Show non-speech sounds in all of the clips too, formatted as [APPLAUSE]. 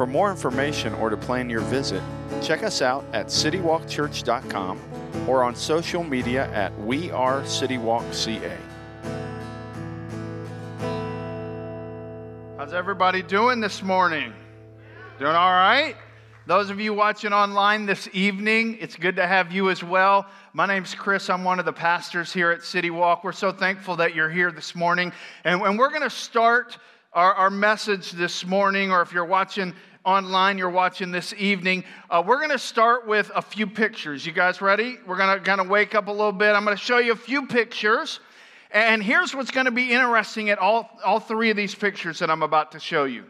For more information or to plan your visit, check us out at citywalkchurch.com or on social media at We Are CityWalkCA. How's everybody doing this morning? Doing all right? Those of you watching online this evening, it's good to have you as well. My name's Chris. I'm one of the pastors here at City Walk. We're so thankful that you're here this morning. And, and we're going to start our, our message this morning, or if you're watching online, you're watching this evening, uh, we're going to start with a few pictures. You guys ready? We're going to kind of wake up a little bit. I'm going to show you a few pictures. And here's what's going to be interesting at all, all three of these pictures that I'm about to show you.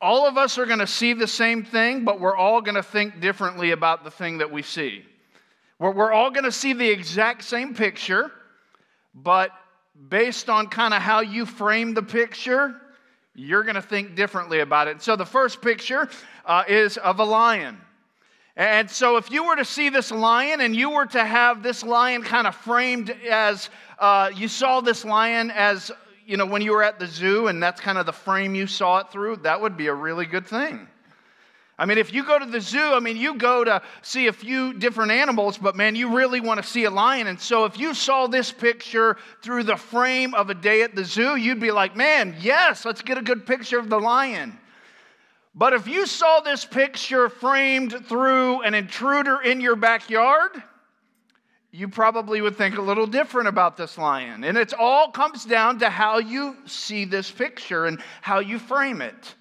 All of us are going to see the same thing, but we're all going to think differently about the thing that we see. We're, we're all going to see the exact same picture, but based on kind of how you frame the picture, you're going to think differently about it. So the first picture uh, is of a lion. And so, if you were to see this lion and you were to have this lion kind of framed as uh, you saw this lion as, you know, when you were at the zoo and that's kind of the frame you saw it through, that would be a really good thing. I mean, if you go to the zoo, I mean, you go to see a few different animals, but man, you really want to see a lion. And so, if you saw this picture through the frame of a day at the zoo, you'd be like, man, yes, let's get a good picture of the lion. But if you saw this picture framed through an intruder in your backyard, you probably would think a little different about this lion. And it all comes down to how you see this picture and how you frame it.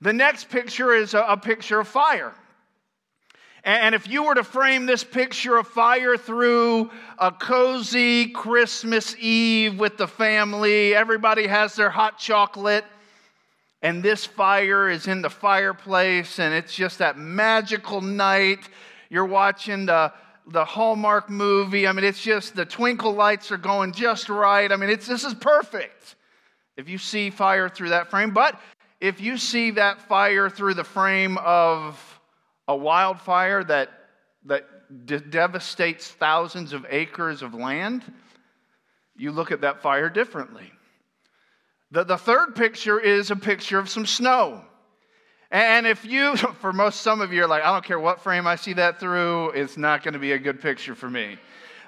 The next picture is a, a picture of fire. And if you were to frame this picture of fire through a cozy Christmas Eve with the family, everybody has their hot chocolate, and this fire is in the fireplace, and it's just that magical night. You're watching the, the Hallmark movie. I mean, it's just the twinkle lights are going just right. I mean, it's, this is perfect if you see fire through that frame. But if you see that fire through the frame of a wildfire that, that de- devastates thousands of acres of land, you look at that fire differently. The, the third picture is a picture of some snow. And if you, [LAUGHS] for most, some of you are like, I don't care what frame I see that through, it's not going to be a good picture for me.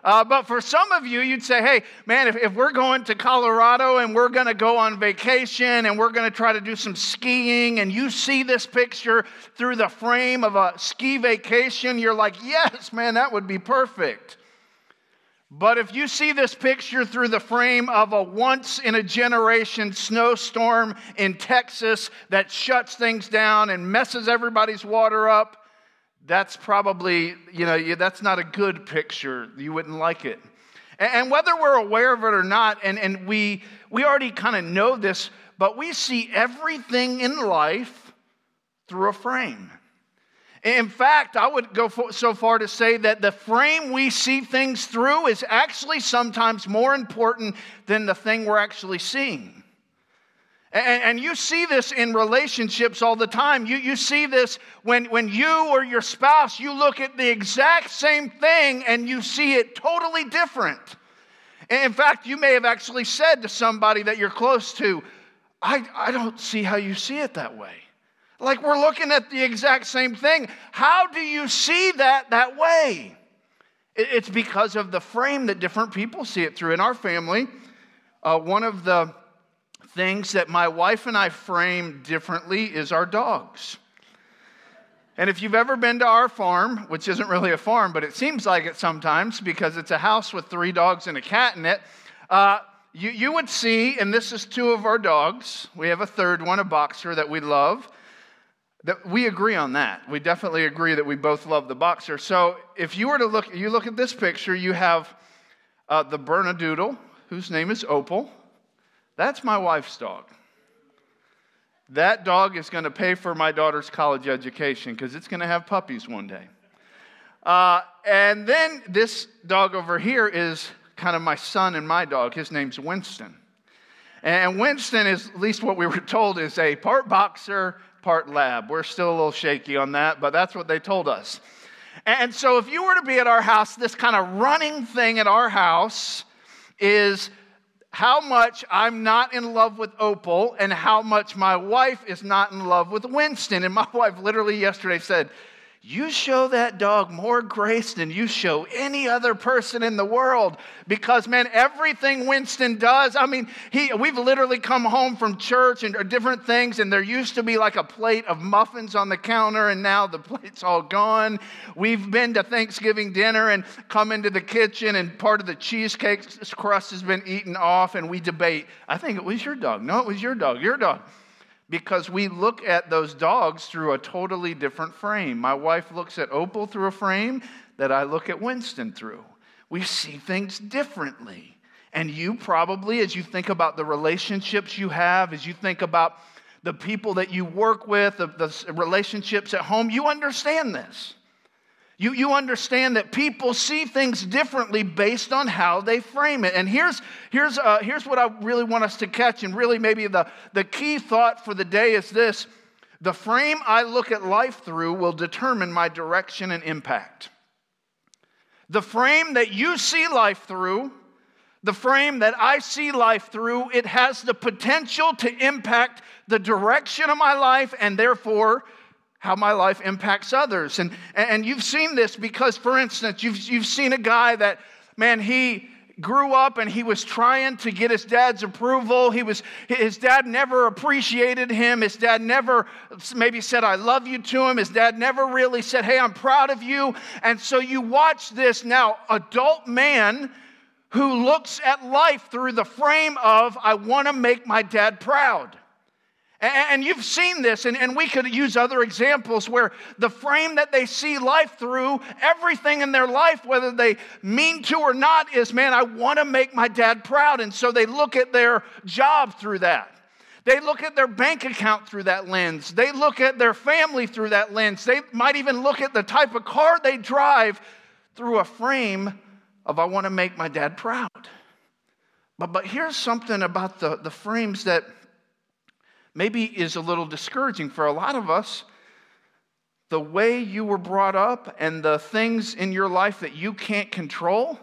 Uh, but for some of you, you'd say, hey, man, if, if we're going to Colorado and we're going to go on vacation and we're going to try to do some skiing, and you see this picture through the frame of a ski vacation, you're like, yes, man, that would be perfect. But if you see this picture through the frame of a once in a generation snowstorm in Texas that shuts things down and messes everybody's water up, that's probably, you know, that's not a good picture. You wouldn't like it. And whether we're aware of it or not, and, and we, we already kind of know this, but we see everything in life through a frame. In fact, I would go so far to say that the frame we see things through is actually sometimes more important than the thing we're actually seeing. And, you see this in relationships all the time. You, you see this when, when you or your spouse, you look at the exact same thing and you see it totally different. In fact, you may have actually said to somebody that you're close to, I, I don't see how you see it that way. Like we're looking at the exact same thing. How do you see that that way? It's because of the frame that different people see it through. In our family, uh, one of the things that my wife and I frame differently is our dogs. And if you've ever been to our farm, which isn't really a farm, but it seems like it sometimes because it's a house with three dogs and a cat in it, uh, you, you would see, and this is two of our dogs. We have a third one, a boxer that we love. That we agree on that. We definitely agree that we both love the boxer. So if you were to look, you look at this picture, you have uh, the Bernedoodle, whose name is Opal. That's my wife's dog. That dog is going to pay for my daughter's college education because it's going to have puppies one day. Uh, and then this dog over here is kind of my son and my dog. His name's Winston. And Winston is, at least what we were told, is a part boxer, part lab. We're still a little shaky on that, but that's what they told us. And so, if you were to be at our house, this kind of running thing at our house is how much I'm not in love with Opal and how much my wife is not in love with Winston. And my [LAUGHS] wife literally yesterday said, you show that dog more grace than you show any other person in the world because man everything winston does i mean he, we've literally come home from church and different things and there used to be like a plate of muffins on the counter and now the [LAUGHS] plate's all gone. We've been to thanksgiving dinner and come into the kitchen and part of the cheesecake crust has been eaten off and we debate. I think it was your dog. No it was your dog. Your dog because we look at those dogs through a totally different frame. My wife looks at Opal through a frame that I look at Winston through. We see things differently. And you probably, as you think about the relationships you have, as you think about the people that you work with, the, the relationships at home, you understand this. You, you understand that people see things differently based on how they frame it. And here's, here's, uh, here's what I really want us to catch, and really maybe the, the key thought for the day is this the frame I look at life through will determine my direction and impact. The frame that you see life through, the frame that I see life through, it has the potential to impact the direction of my life and therefore how my life impacts others. And, and you've seen this because, for instance, you've, you've seen a guy that, man, he grew up and he was trying to get his dad's approval. He was, his dad never appreciated him. His dad never maybe said, I love you to him. His dad never really said, Hey, I'm proud of you. And so you watch this now adult man who looks at life through the frame of, I want to make my dad proud. And you've seen this, and, we could use other examples where the frame that they see life through, everything in their life, whether they mean to or not, is man, I want to make my dad proud. And so they look at their job through that. They look at their bank account through that lens. They look at their family through that lens. They might even look at the type of car they drive through a frame of, I want to make my dad proud. But, but here's something about the, the frames that maybe is a little discouraging for a lot of us. The way you were brought up and the things in your life that you can't control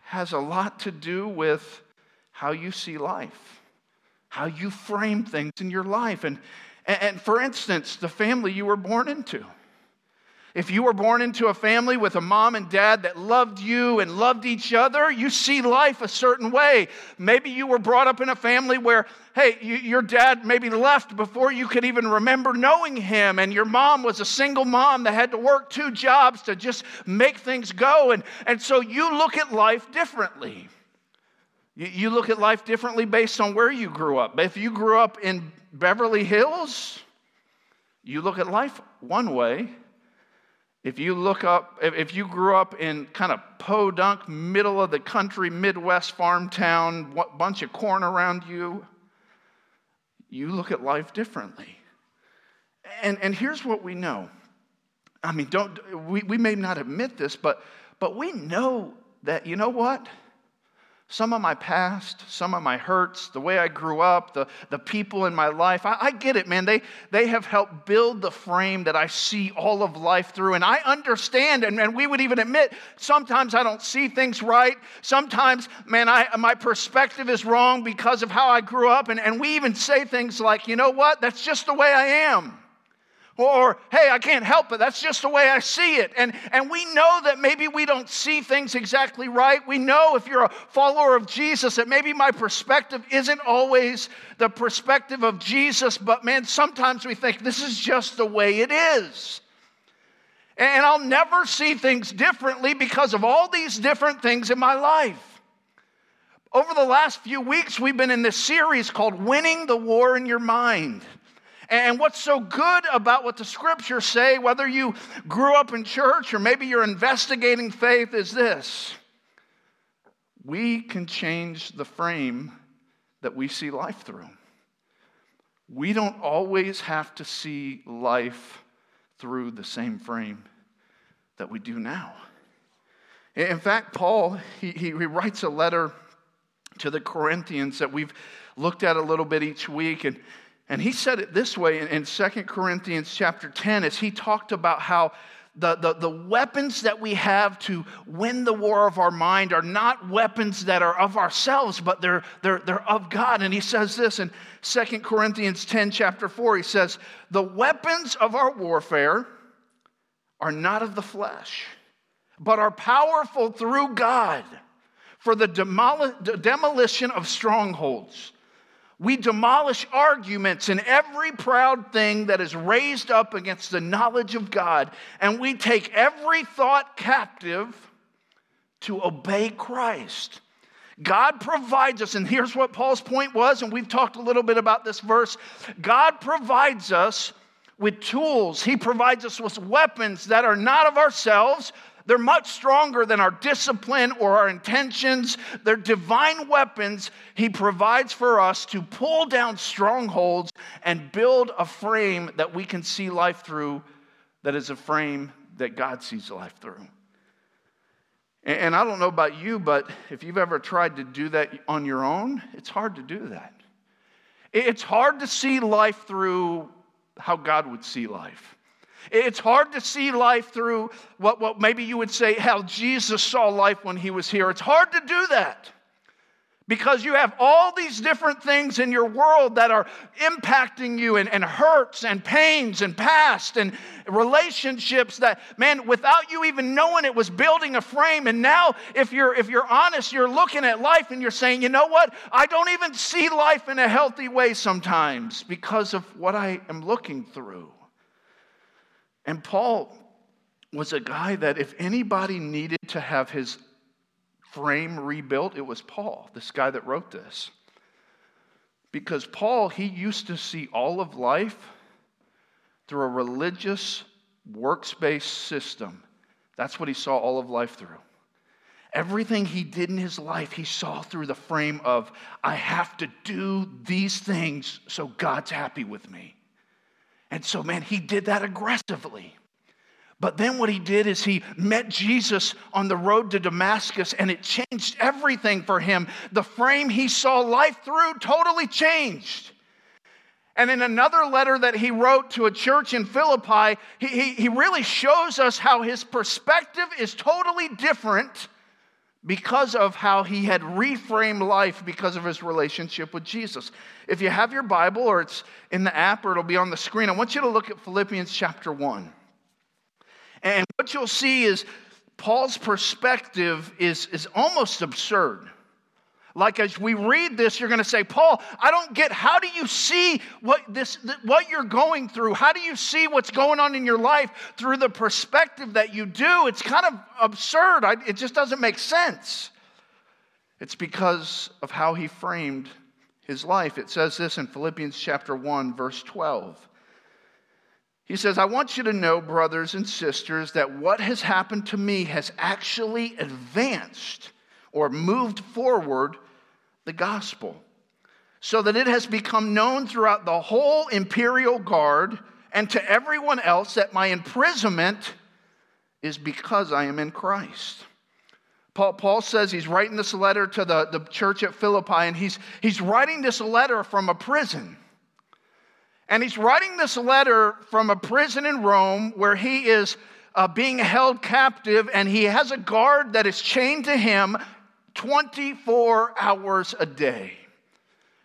has a lot to do with how you see life, how you frame things in your life. And, and for instance, the family you were born into. If you were born into a family with a mom and dad that loved you and loved each other, you see life a certain way. Maybe you were brought up in a family where, hey, you, your dad maybe left before you could even remember knowing him, and your mom was a single mom that had to work two jobs to just make things go. And, and so you look at life differently. You, you look at life differently based on where you grew up. If you grew up in Beverly Hills, you look at life one way. If you look up, if you grew up in kind of podunk, middle of the country, Midwest farm town, bunch of corn around you, you look at life differently. And, and here's what we know. I mean, don't, we, we may not admit this, but, but we know that, you know what? Some of my past, some of my hurts, the way I grew up, the, the people in my life. I, I, get it, man. They, they have helped build the frame that I see all of life through. And I understand, and, and we would even admit sometimes I don't see things right. Sometimes, man, I, my perspective is wrong because of how I grew up. And, and we even say things like, you know what? That's just the way I am. Or, hey, I can't help it. That's just the way I see it. And, and we know that maybe we don't see things exactly right. We know if you're a follower of Jesus that maybe my perspective isn't always the perspective of Jesus, but man, sometimes we think this is just the way it is. And I'll never see things differently because of all these different things in my life. Over the last few weeks, we've been in this series called Winning the War in Your Mind. And what's so good about what the scriptures say, whether you grew up in church or maybe you're investigating faith, is this we can change the frame that we see life through. we don't always have to see life through the same frame that we do now. In fact, Paul, he, he writes a letter to the Corinthians that we've looked at a little bit each week. And, and he said it this way in, in 2 Corinthians chapter 10 as he talked about how the, the, the weapons that we have to win the war of our mind are not weapons that are of ourselves, but they're, they're, they're of God. And he says this in 2 Corinthians 10, chapter 4. He says, The weapons of our warfare are not of the flesh, but are powerful through God for the demolition of strongholds. We demolish arguments and every proud thing that is raised up against the knowledge of God, and we take every thought captive to obey Christ. God provides us, and here's what Paul's point was, and we've talked a little bit about this verse. God provides us with tools, He provides us with weapons that are not of ourselves, they're much stronger than our discipline or our intentions. They're divine weapons He provides for us to pull down strongholds and build a frame that we can see life through that is a frame that God sees life through. And I don't know about you, but if you've ever tried to do that on your own, it's hard to do that. It's hard to see life through how God would see life. It's hard to see life through what, what maybe you would say how Jesus saw life when he was here. It's hard to do that because you have all these different things in your world that are impacting you and, and hurts and pains and past and relationships that man without you even knowing it was building a frame. And now if you're if you're honest you're looking at life and you're saying you know what? I don't even see life in a healthy way sometimes because of what i am looking through and Paul was a guy that if anybody needed to have his frame rebuilt, it was Paul, this guy that wrote this. Because Paul, he used to see all of life through a religious, works based system. That's what he saw all of life through. Everything he did in his life, he saw through the frame of, I have to do these things so God's happy with me. And so, man, he did that aggressively. But then what he did is he met Jesus on the road to Damascus and it changed everything for him. The frame he saw life through totally changed. And in another letter that he wrote to a church in Philippi, he, he, he really shows us how his perspective is totally different because of how he had reframed life because of his relationship with Jesus. If you have your Bible or it's in the app or it'll be on the screen, I want you to look at Philippians chapter 1. And what you'll see is Paul's perspective is, is almost absurd. Like as we read this, you're going to say, Paul, I don't get how do you see what this what you're going through? How do you see what's going on in your life through the perspective that you do? It's kind of absurd. I, it just doesn't make sense. It's because of how he framed his life. It says this in Philippians chapter 1, verse 12. He says, I want you to know, brothers and sisters, that what has happened to me has actually advanced or moved forward the gospel, so that it has become known throughout the whole imperial guard and to everyone else that my imprisonment is because I am in Christ. Paul, Paul says he's writing this letter to the, the church at Philippi, and he's, he's writing this letter from a prison. And he's writing this letter from a prison in Rome where he is uh, being held captive, and he has a guard that is chained to him 24 hours a day.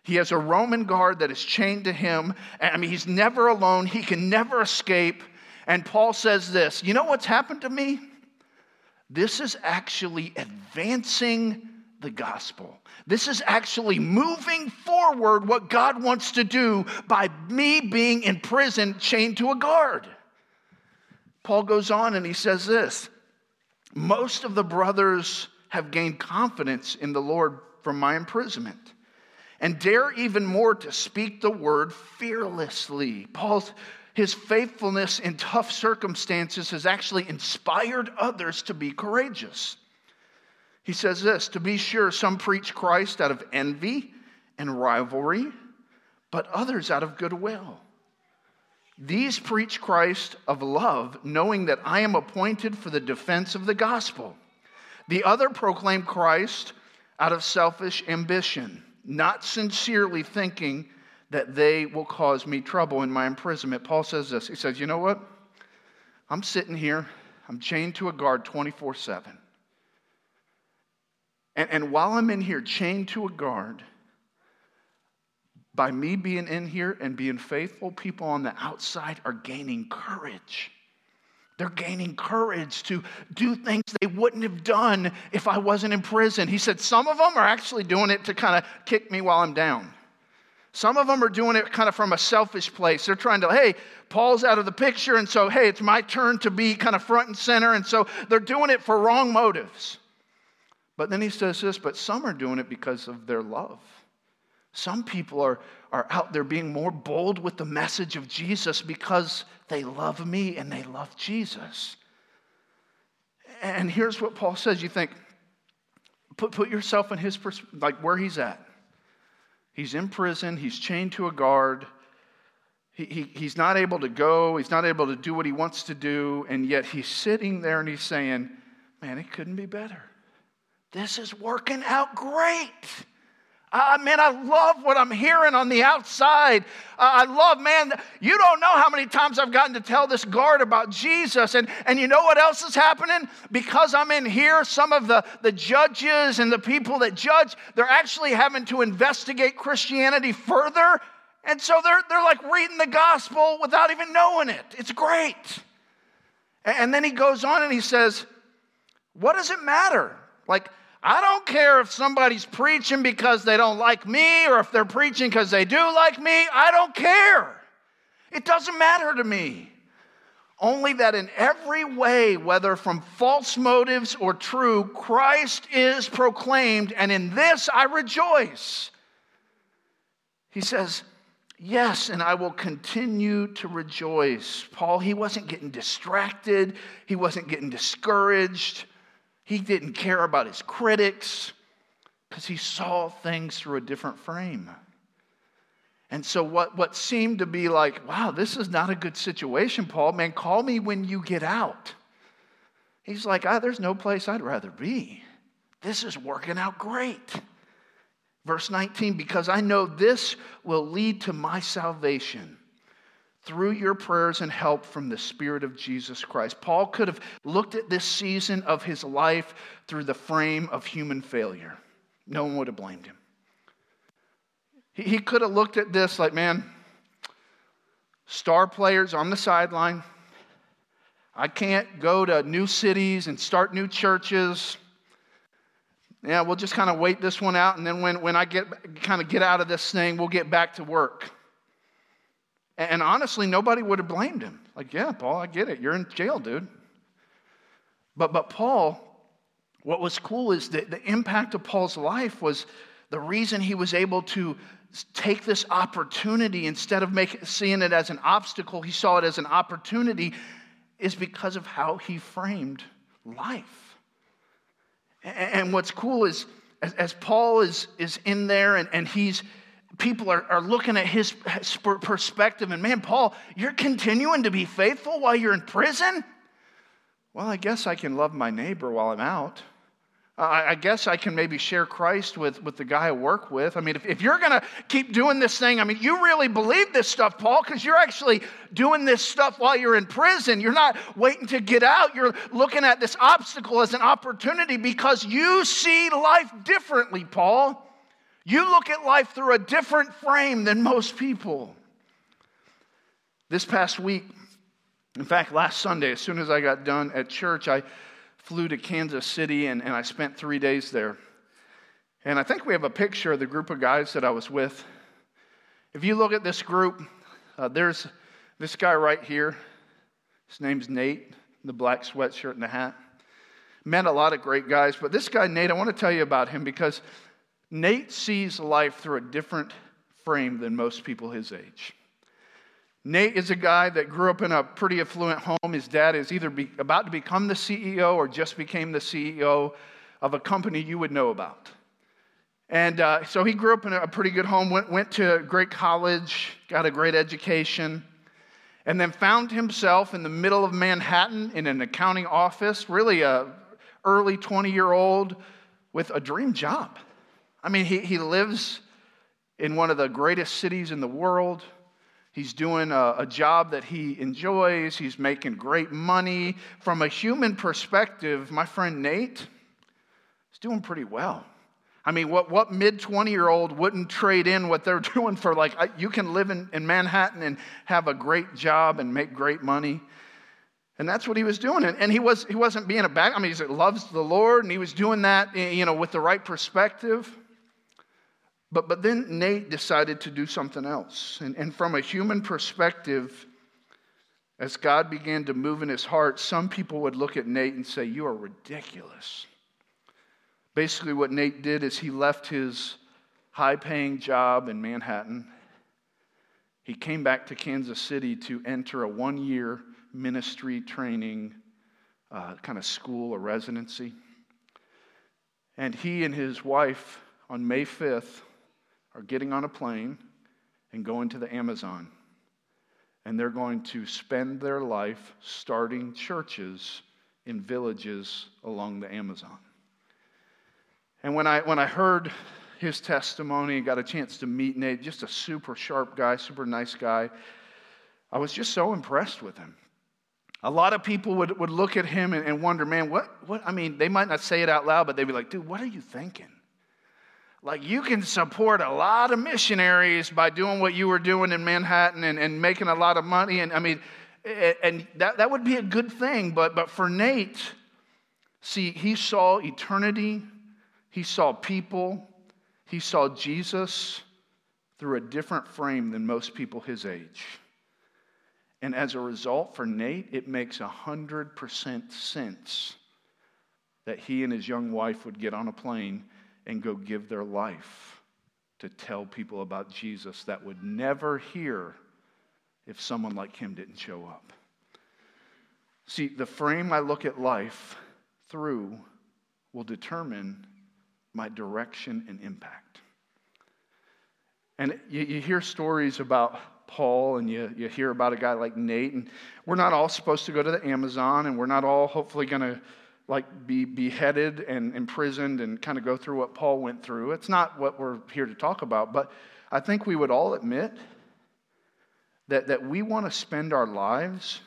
He has a Roman guard that is chained to him. I mean, he's never alone. He can never escape. And Paul says this You know what's happened to me? This is actually advancing the gospel. This is actually moving forward what God wants to do by me being in prison, chained to a guard. Paul goes on and he says this Most of the brothers have gained confidence in the Lord from my imprisonment and dare even more to speak the word fearlessly. Paul's his faithfulness in tough circumstances has actually inspired others to be courageous. He says this To be sure, some preach Christ out of envy and rivalry, but others out of goodwill. These preach Christ of love, knowing that I am appointed for the defense of the gospel. The other proclaimed Christ out of selfish ambition, not sincerely thinking that they will cause me trouble in my imprisonment. Paul says this He says, You know what? I'm sitting here, I'm chained to a guard 24 7. And, and while I'm in here, chained to a guard, by me being in here and being faithful, people on the outside are gaining courage. They're gaining courage to do things they wouldn't have done if I wasn't in prison. He said some of them are actually doing it to kind of kick me while I'm down. Some of them are doing it kind of from a selfish place. They're trying to, hey, Paul's out of the picture, and so, hey, it's my turn to be kind of front and center. And so they're doing it for wrong motives. But then he says this, but some are doing it because of their love. Some people are, are out there being more bold with the message of Jesus because they love me and they love Jesus. And here's what Paul says you think, put, put yourself in his like where he's at. He's in prison, he's chained to a guard. He, he, he's not able to go, he's not able to do what he wants to do, and yet he's sitting there and he's saying, Man, it couldn't be better. This is working out great. Man, I love what I'm hearing on the outside. Uh, I love, man, you don't know how many times I've gotten to tell this guard about Jesus. And, and you know what else is happening? Because I'm in here, some of the, the judges and the people that judge, they're actually having to investigate Christianity further. And so they're, they're like reading the gospel without even knowing it. It's great. And, and then he goes on and he says, What does it matter? Like, I don't care if somebody's preaching because they don't like me or if they're preaching because they do like me. I don't care. It doesn't matter to me. Only that in every way, whether from false motives or true, Christ is proclaimed, and in this I rejoice. He says, Yes, and I will continue to rejoice. Paul, he wasn't getting distracted, he wasn't getting discouraged. He didn't care about his critics because he saw things through a different frame. And so, what, what seemed to be like, wow, this is not a good situation, Paul, man, call me when you get out. He's like, ah, there's no place I'd rather be. This is working out great. Verse 19, because I know this will lead to my salvation through your prayers and help from the Spirit of Jesus Christ. Paul could have looked at this season of his life through the frame of human failure. No one would have blamed him. He, could have looked at this like, man, star players on the sideline. I can't go to new cities and start new churches. Yeah, we'll just kind of wait this one out, and then when, when I get kind of get out of this thing, we'll get back to work. And honestly, nobody would have blamed him. Like, yeah, Paul, I get it. You're in jail, dude. But, but Paul, what was cool is that the impact of Paul's life was the reason he was able to take this opportunity instead of make, seeing it as an obstacle, he saw it as an opportunity, is because of how he framed life. And what's cool is as, as Paul is, is in there and, and he's people are, are looking at his perspective and man paul you're continuing to be faithful while you're in prison well i guess i can love my neighbor while i'm out I, I guess I can maybe share Christ with, with the guy I work with. I mean, if, if you're going to keep doing this thing, I mean, you really believe this stuff, Paul, because you're actually doing this stuff while you're in prison. You're not waiting to get out. You're looking at this obstacle as an opportunity because you see life differently, Paul. You look at life through a different frame than most people. This past week, in fact, last Sunday, as soon as I got done at church, I flew to Kansas City and, and I spent three days there. And I think we have a picture of the group of guys that I was with. If you look at this group, uh, there's this guy right here. His name's Nate, the black sweatshirt and the hat. Met a lot of great guys, but this guy, Nate, I want to tell you about him because Nate sees life through a different frame than most people his age. Nate is a guy that grew up in a pretty affluent home. His dad is either be, about to become the CEO or just became the CEO of a company you would know about. And uh, so he grew up in a pretty good home, went, went to a great college, got a great education, and then found himself in the middle of Manhattan in an accounting office, really a early 20 year old with a dream job. I mean, he, he lives in one of the greatest cities in the world. He's doing a, a, job that he enjoys. He's making great money. From a human perspective, my friend Nate is doing pretty well. I mean, what, what mid 20 year old wouldn't trade in what they're [LAUGHS] doing for, like, you can live in, in Manhattan and have a great job and make great money? And that's what he was doing. And, and he, was, he wasn't being a bad, I mean, he loves the Lord and he was doing that, you know, with the right perspective. But, but then Nate decided to do something else. And, and from a human perspective, as God began to move in his heart, some people would look at Nate and say, You are ridiculous. Basically, what Nate did is he left his high paying job in Manhattan. He came back to Kansas City to enter a one year ministry training uh, kind of school or residency. And he and his wife on May 5th are getting on a plane and going to the Amazon. And they're going to spend their life starting churches in villages along the Amazon. And when I, when I heard his testimony and got a chance to meet Nate, just a super sharp guy, super nice guy, I was just so impressed with him. A lot of people would, would look at him and, and wonder, man, what, what? I mean, they might not say it out loud, but they'd be like, dude, what are you thinking? Like, you can support a lot of missionaries by doing what you were doing in Manhattan and, and making a lot of money. And I mean, and that, that would be a good thing. But, but for Nate, see, he saw eternity, he saw people, he saw Jesus through a different frame than most people his age. And as a result, for Nate, it makes 100% sense that he and his young wife would get on a plane and go give their life to tell people about Jesus that would never hear if someone like him didn't show up. See, the frame I look at life through will determine my direction and impact. And you, you, hear stories about Paul and you, you hear about a guy like Nate, and we're not all supposed to go to the Amazon, and we're not all hopefully going to like be beheaded and imprisoned and kind of go through what Paul went through. It's not what we're here to talk about, but I think we would all admit that, that we want to spend our lives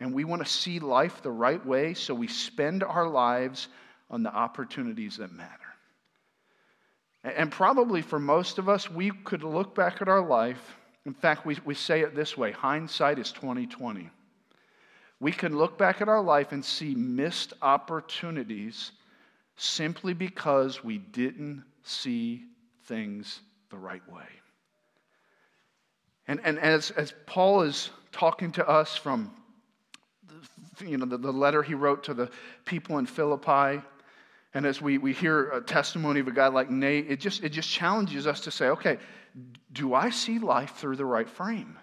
and we want to see life the right way, so we spend our lives on the opportunities that matter. And probably for most of us, we could look back at our life. In fact, we, we say it this way hindsight is 2020 we can look back at our life and see missed opportunities simply because we didn't see things the right way. And, and as, as Paul is talking to us from you know, the, the letter he wrote to the people in Philippi, and as we, we hear a testimony of a guy like Nate, it just, it just challenges us to say, okay, do I see life through the right frame?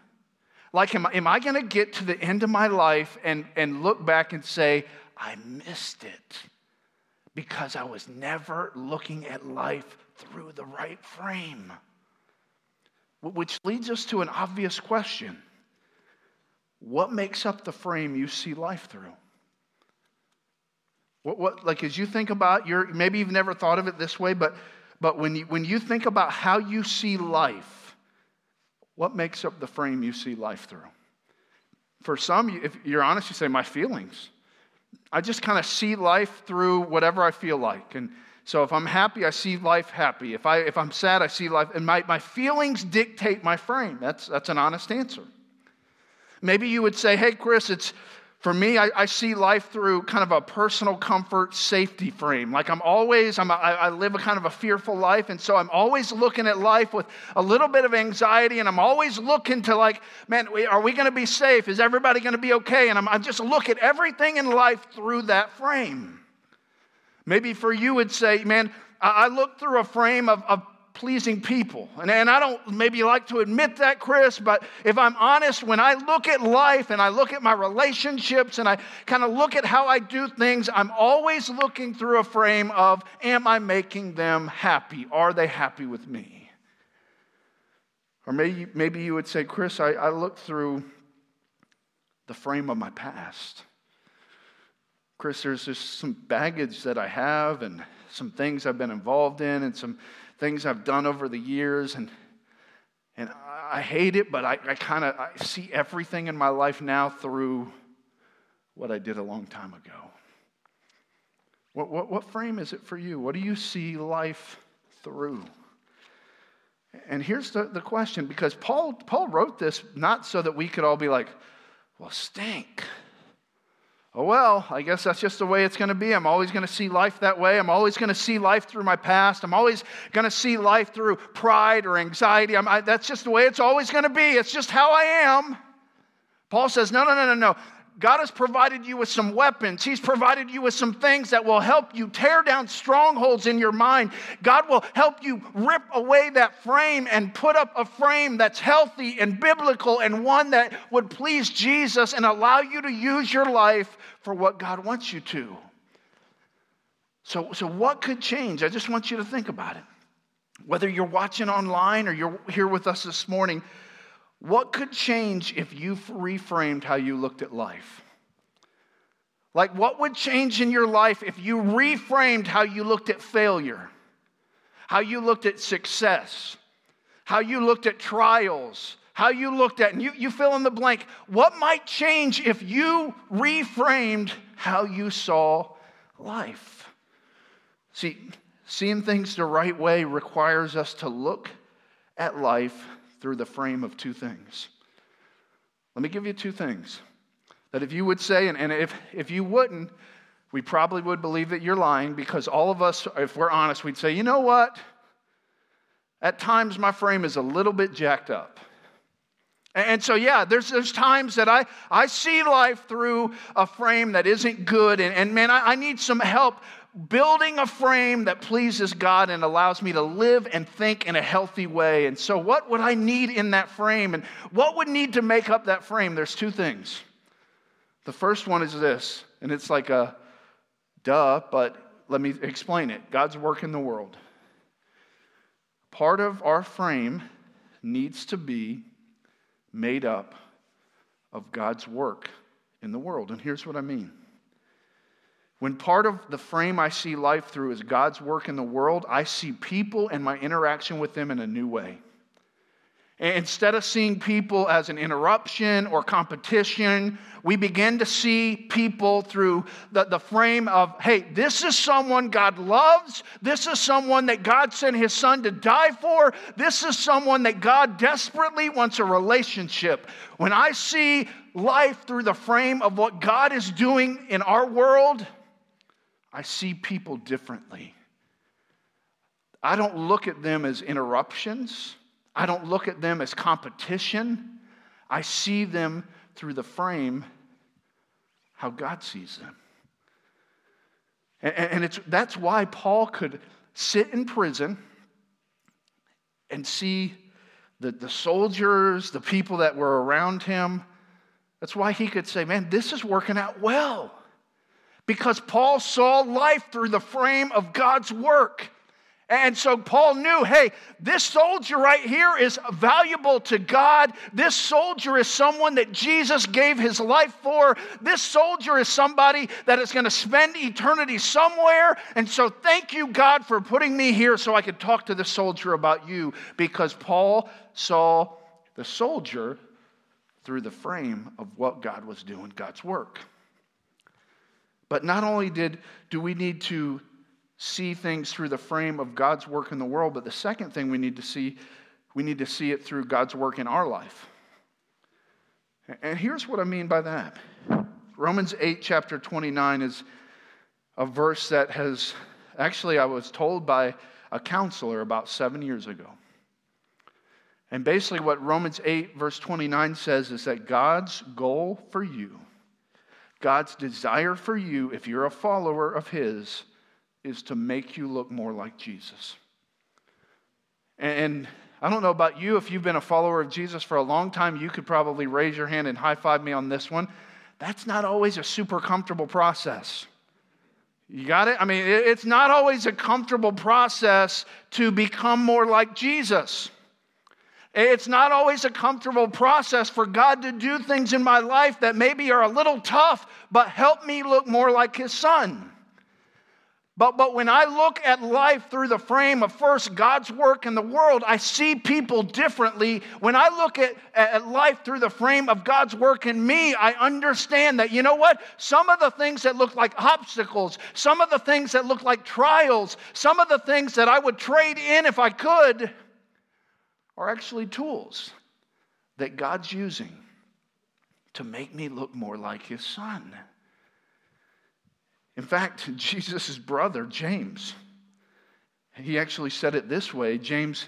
Like, am, am I going to get to the end of my life and, and look back and say, I missed it because I was never looking at life through the right frame? Which leads us to an obvious question What makes up the frame you see life through? What, what, like as you think about your, maybe you've never thought of it this way, but, but when, you, when you think about how you see life, what makes up the frame you see life through? For some, if you're honest, you say, My feelings. I just kind of see life through whatever I feel like. And so if I'm happy, I see life happy. If, I, if I'm sad, I see life. And my, my feelings dictate my frame. That's, that's an honest answer. Maybe you would say, Hey, Chris, it's, for me, I, I, see life through kind of a personal comfort safety frame. Like I'm always, I'm a, I live a kind of a fearful life. And so I'm always looking at life with a little bit of anxiety. And I'm always looking to, like, man, are we going to be safe? Is everybody going to be okay? And I'm, I just look at everything in life through that frame. Maybe for you, it'd say, man, I look through a frame of, of pleasing people. And, and I don't maybe like to admit that, Chris, but if I'm honest, when I look at life and I look at my relationships and I kind of look at how I do things, I'm always looking through a frame of, am I making them happy? Are they happy with me? Or maybe, maybe you would say, Chris, I, I look through the frame of my past. Chris, there's just some baggage that I have and some things I've been involved in and some things I've done over the years. And, and I hate it, but I, I kind of I see everything in my life now through what I did a long time ago. What, what, what frame is it for you? What do you see life through? And here's the, the question because Paul, Paul wrote this not so that we could all be like, well, stink oh, well, I guess that's just the way it's going to be. I'm always going to see life that way. I'm always going to see life through my past. I'm always going to see life through pride or anxiety. I, that's just the way it's always going to be. It's just how I am. Paul says, no, no, no, no, no. God has provided you with some weapons. He's provided you with some things that will help you tear down strongholds in your mind. God will help you rip away that frame and put up a frame that's healthy and biblical and one that would please Jesus and allow you to use your life for what God wants you to. So, so what could change? I just want you to think about it. Whether you're watching online or you're here with us this morning, what could change if you reframed how you looked at life? Like, what would change in your life if you reframed how you looked at failure, how you looked at success, how you looked at trials, how you looked at, and you, you fill in the blank. What might change if you reframed how you saw life? See, seeing things the right way requires us to look at life through the frame of two things. Let me give you two things that if you would say, and, and if, if you wouldn't, we probably would believe that you're lying because all of us, if we're honest, we'd say, you know what? At times my frame is a little bit jacked up. And so, yeah, there's, there's times that I, I see life through a frame that isn't good. And, and man, I, I need some help building a frame that pleases God and allows me to live and think in a healthy way. And so, what would I need in that frame? And what would need to make up that frame? There's two things. The first one is this, and it's like a duh, but let me explain it God's work in the world. Part of our frame needs to be made up of God's work in the world. And here's what I mean. When part of the frame I see life through is God's work in the world, I see people and my interaction with them in a new way. Instead of seeing people as an interruption or competition, we begin to see people through the, the frame of, hey, this is someone God loves. This is someone that God sent his son to die for. This is someone that God desperately wants a relationship. When I see life through the frame of what God is doing in our world, I see people differently. I don't look at them as interruptions. I don't look at them as competition. I see them through the frame how God sees them. And, and it's, that's why Paul could sit in prison and see the, the soldiers, the people that were around him. That's why he could say, Man, this is working out well because Paul saw life through the frame of God's work. And so Paul knew hey, this soldier right here is valuable to God. This soldier is someone that Jesus gave his life for. This soldier is somebody that is going to spend eternity somewhere. And so thank you, God, for putting me here so I could talk to the soldier about you because Paul saw the soldier through the frame of what God was doing, God's work. But not only did, do we need to see things through the frame of God's work in the world, but the second thing we need to see, we need to see it through God's work in our life. And here's what I mean by that Romans 8, chapter 29, is a verse that has actually, I was told by a counselor about seven years ago. And basically, what Romans 8, verse 29 says is that God's goal for you God's desire for you, if you're a follower of His, is to make you look more like Jesus. And I don't know about you, if you've been a follower of Jesus for a long time, you could probably raise your hand and high five me on this one. That's not always a super comfortable process. You got it? I mean, it's not always a comfortable process to become more like Jesus. It's not always a comfortable process for God to do things in my life that maybe are a little tough, but help me look more like His Son. But, but when I look at life through the frame of first God's work in the world, I see people differently. When I look at, at life through the frame of God's work in me, I understand that, you know what? Some of the things that look like obstacles, some of the things that look like trials, some of the things that I would trade in if I could are actually tools that God's using to make me look more like His Son. In fact, [LAUGHS] Jesus' brother, James, he actually said it this way. James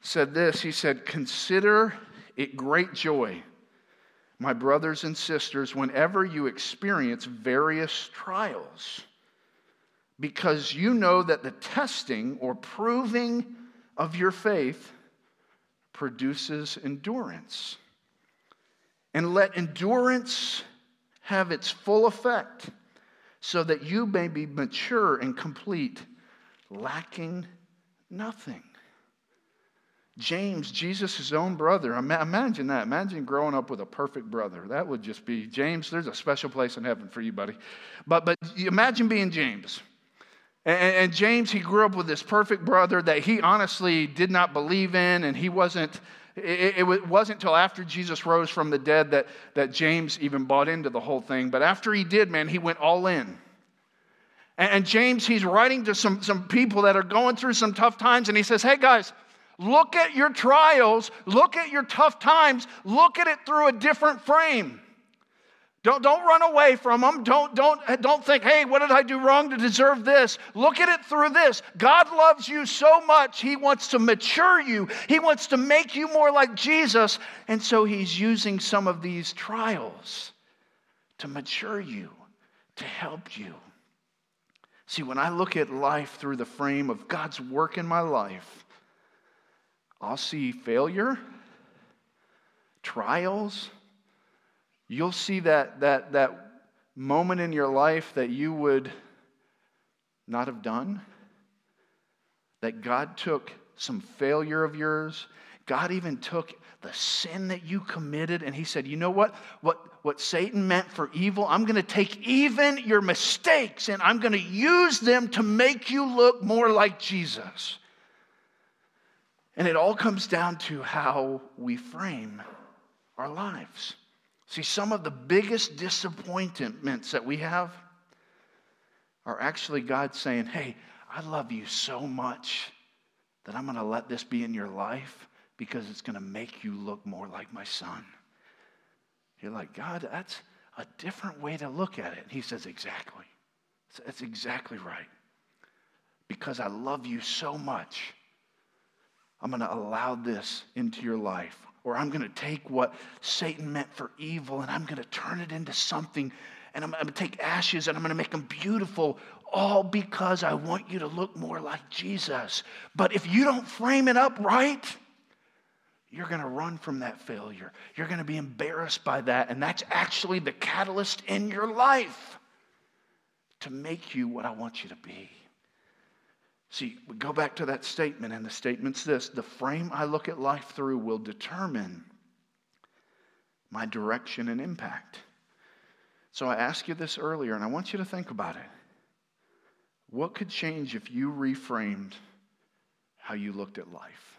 said this He said, Consider it great joy, my brothers and sisters, whenever you experience various trials, because you know that the testing or proving of your faith produces endurance. And let endurance have its full effect so that you may be mature and complete, lacking nothing. James, Jesus' own brother, imagine that. Imagine growing up with a perfect brother. That would just be, James, there's a special place in heaven for you, buddy. But, but imagine being James. And, and James, he grew up with this perfect brother that he honestly did not believe in, and he wasn't it, wasn't until after Jesus rose from the dead that, that James even bought into the whole thing. But after he did, man, he went all in. And, and James, he's writing to some, some people that are going through some tough times, and he says, Hey, guys, look at your trials, look at your tough times, look at it through a different frame. Don't, don't run away from them. Don't, don't, don't think, hey, what did I do wrong to deserve this? Look at it through this. God loves you so much, He wants to mature you, He wants to make you more like Jesus. And so He's using some of these trials to mature you, to help you. See, when I look at life through the frame of God's work in my life, I'll see failure, trials, you'll see that, that, that moment in your life that you would not have done. That God took some failure of yours. God even took the sin that you committed and He said, You know what? What, what Satan meant for evil, I'm going to take even your mistakes and I'm going to use them to make you look more like Jesus. And it all comes down to how we frame our lives. See, some of the biggest disappointments that we have are actually God saying, Hey, I love you so much that I'm going to let this be in your life because it's going to make you look more like my son. You're like, God, that's a different way to look at it. And he says, Exactly. That's exactly right. Because I love you so much, I'm going to allow this into your life or I'm going to take what Satan meant for evil and I'm going to turn it into something and I'm going to take ashes and I'm going to make them beautiful, all because I want you to look more like Jesus. But if you don't frame it up right, you're going to run from that failure. You're going to be embarrassed by that. And that's actually the catalyst in your life to make you what I want you to be. See, we go back to that statement, and the statement's this the frame I look at life through will determine my direction and impact. So I asked you this earlier, and I want you to think about it. What could change if you reframed how you looked at life?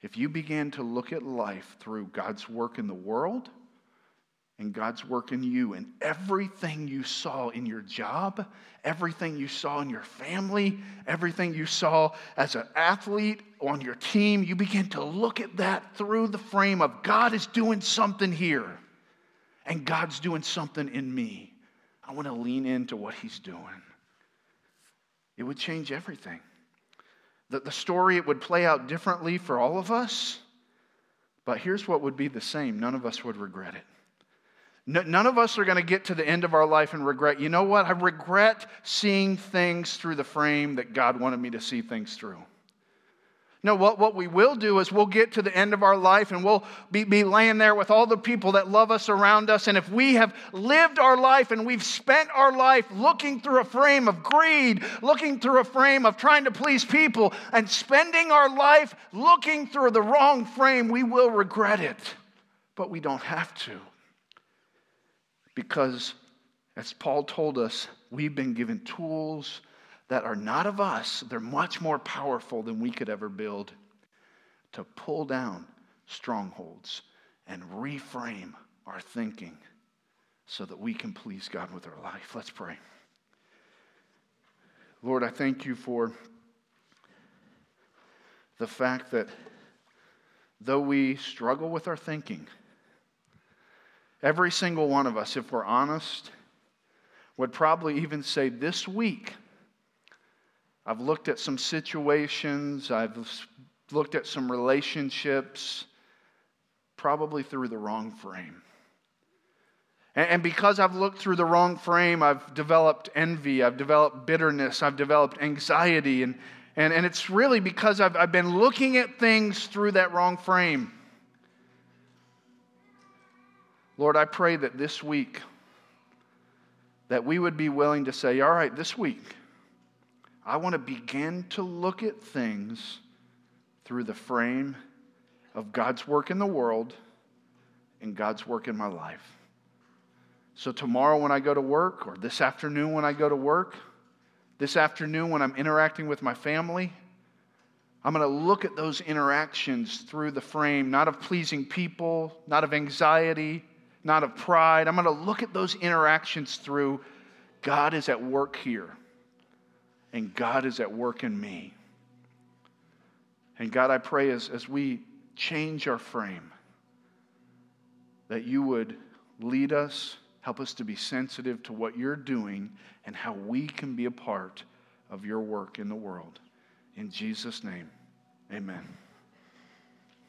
If you began to look at life through God's work in the world, and God's work in you. And everything you saw in your job, everything you saw in your family, everything you saw as an athlete on your team, you begin to look at that through the frame of God is doing something here, and God's doing something in me. I want to lean into what He's doing. It would change everything. The, the story, it would play out differently for all of us, but here's what would be the same none of us would regret it. None of us are going to get to the end of our life and regret, you know what? I regret seeing things through the frame that God wanted me to see things through. No, what, what we will do is we'll get to the end of our life and we'll be, be laying there with all the people that love us around us. And if we have lived our life and we've spent our life looking through a frame of greed, looking through a frame of trying to please people, and spending our life looking through the wrong frame, we will regret it. But we don't have to. Because, as Paul told us, we've been given tools that are not of us, they're much more powerful than we could ever build to pull down strongholds and reframe our thinking so that we can please God with our life. Let's pray. Lord, I thank you for the fact that though we struggle with our thinking, every single one of us, if we're honest, would probably even say this week, I've looked at some situations, I've looked at some relationships, probably through the wrong frame. And because I've looked through the wrong frame, I've developed envy, I've developed bitterness, I've developed anxiety. And, and, and it's really because I've, I've been looking at things through that wrong frame. Lord, I pray that this week, that we would be willing to say, all right, this week, I want to begin to look at things through the frame of God's work in the world and God's work in my life. So, tomorrow when I go to work, or this afternoon when I go to work, this afternoon when I'm interacting with my family, I'm going to look at those interactions through the frame, not of pleasing people, not of anxiety, not of pride. I'm going to look at those interactions through God is at work here and God is at work in me. And God, I pray as, as we change our frame, that you would lead us, help us to be sensitive to what you're doing and how we can be a part of your work in the world. In Jesus' name, amen.